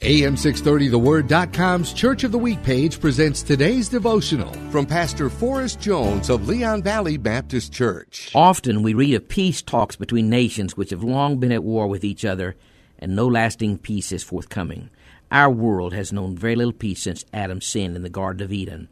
AM630TheWord.com's Church of the Week page presents today's devotional from Pastor Forrest Jones of Leon Valley Baptist Church. Often we read of peace talks between nations which have long been at war with each other, and no lasting peace is forthcoming. Our world has known very little peace since Adam sinned in the Garden of Eden.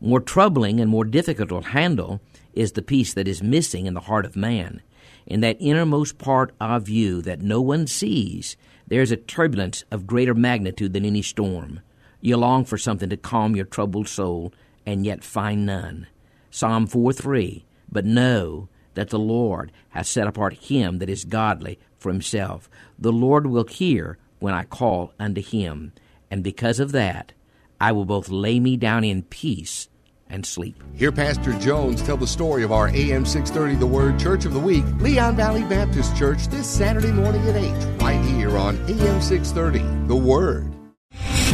More troubling and more difficult to handle is the peace that is missing in the heart of man. In that innermost part of you that no one sees, there is a turbulence of greater magnitude than any storm. You long for something to calm your troubled soul, and yet find none. Psalm 4 3 But know that the Lord has set apart him that is godly for himself. The Lord will hear when I call unto him, and because of that, I will both lay me down in peace and sleep. Hear Pastor Jones tell the story of our AM 630 The Word Church of the Week, Leon Valley Baptist Church, this Saturday morning at 8, right here on AM 630 The Word.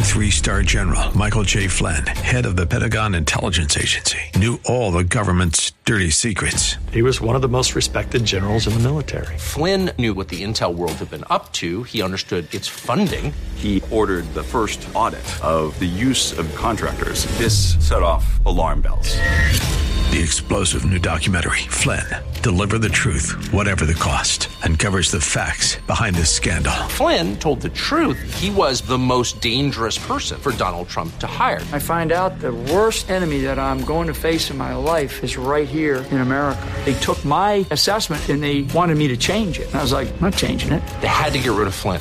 Three star general Michael J. Flynn, head of the Pentagon Intelligence Agency, knew all the government's dirty secrets. He was one of the most respected generals in the military. Flynn knew what the intel world had been up to. He understood its funding. He ordered the first audit of the use of contractors. This set off alarm bells. The explosive new documentary, Flynn, Deliver the Truth, Whatever the Cost, uncovers the facts behind this scandal. Flynn told the truth. He was the most dangerous person for Donald Trump to hire. I find out the worst enemy that I'm going to face in my life is right here in America. They took my assessment and they wanted me to change it. And I was like, I'm not changing it. They had to get rid of Flynn.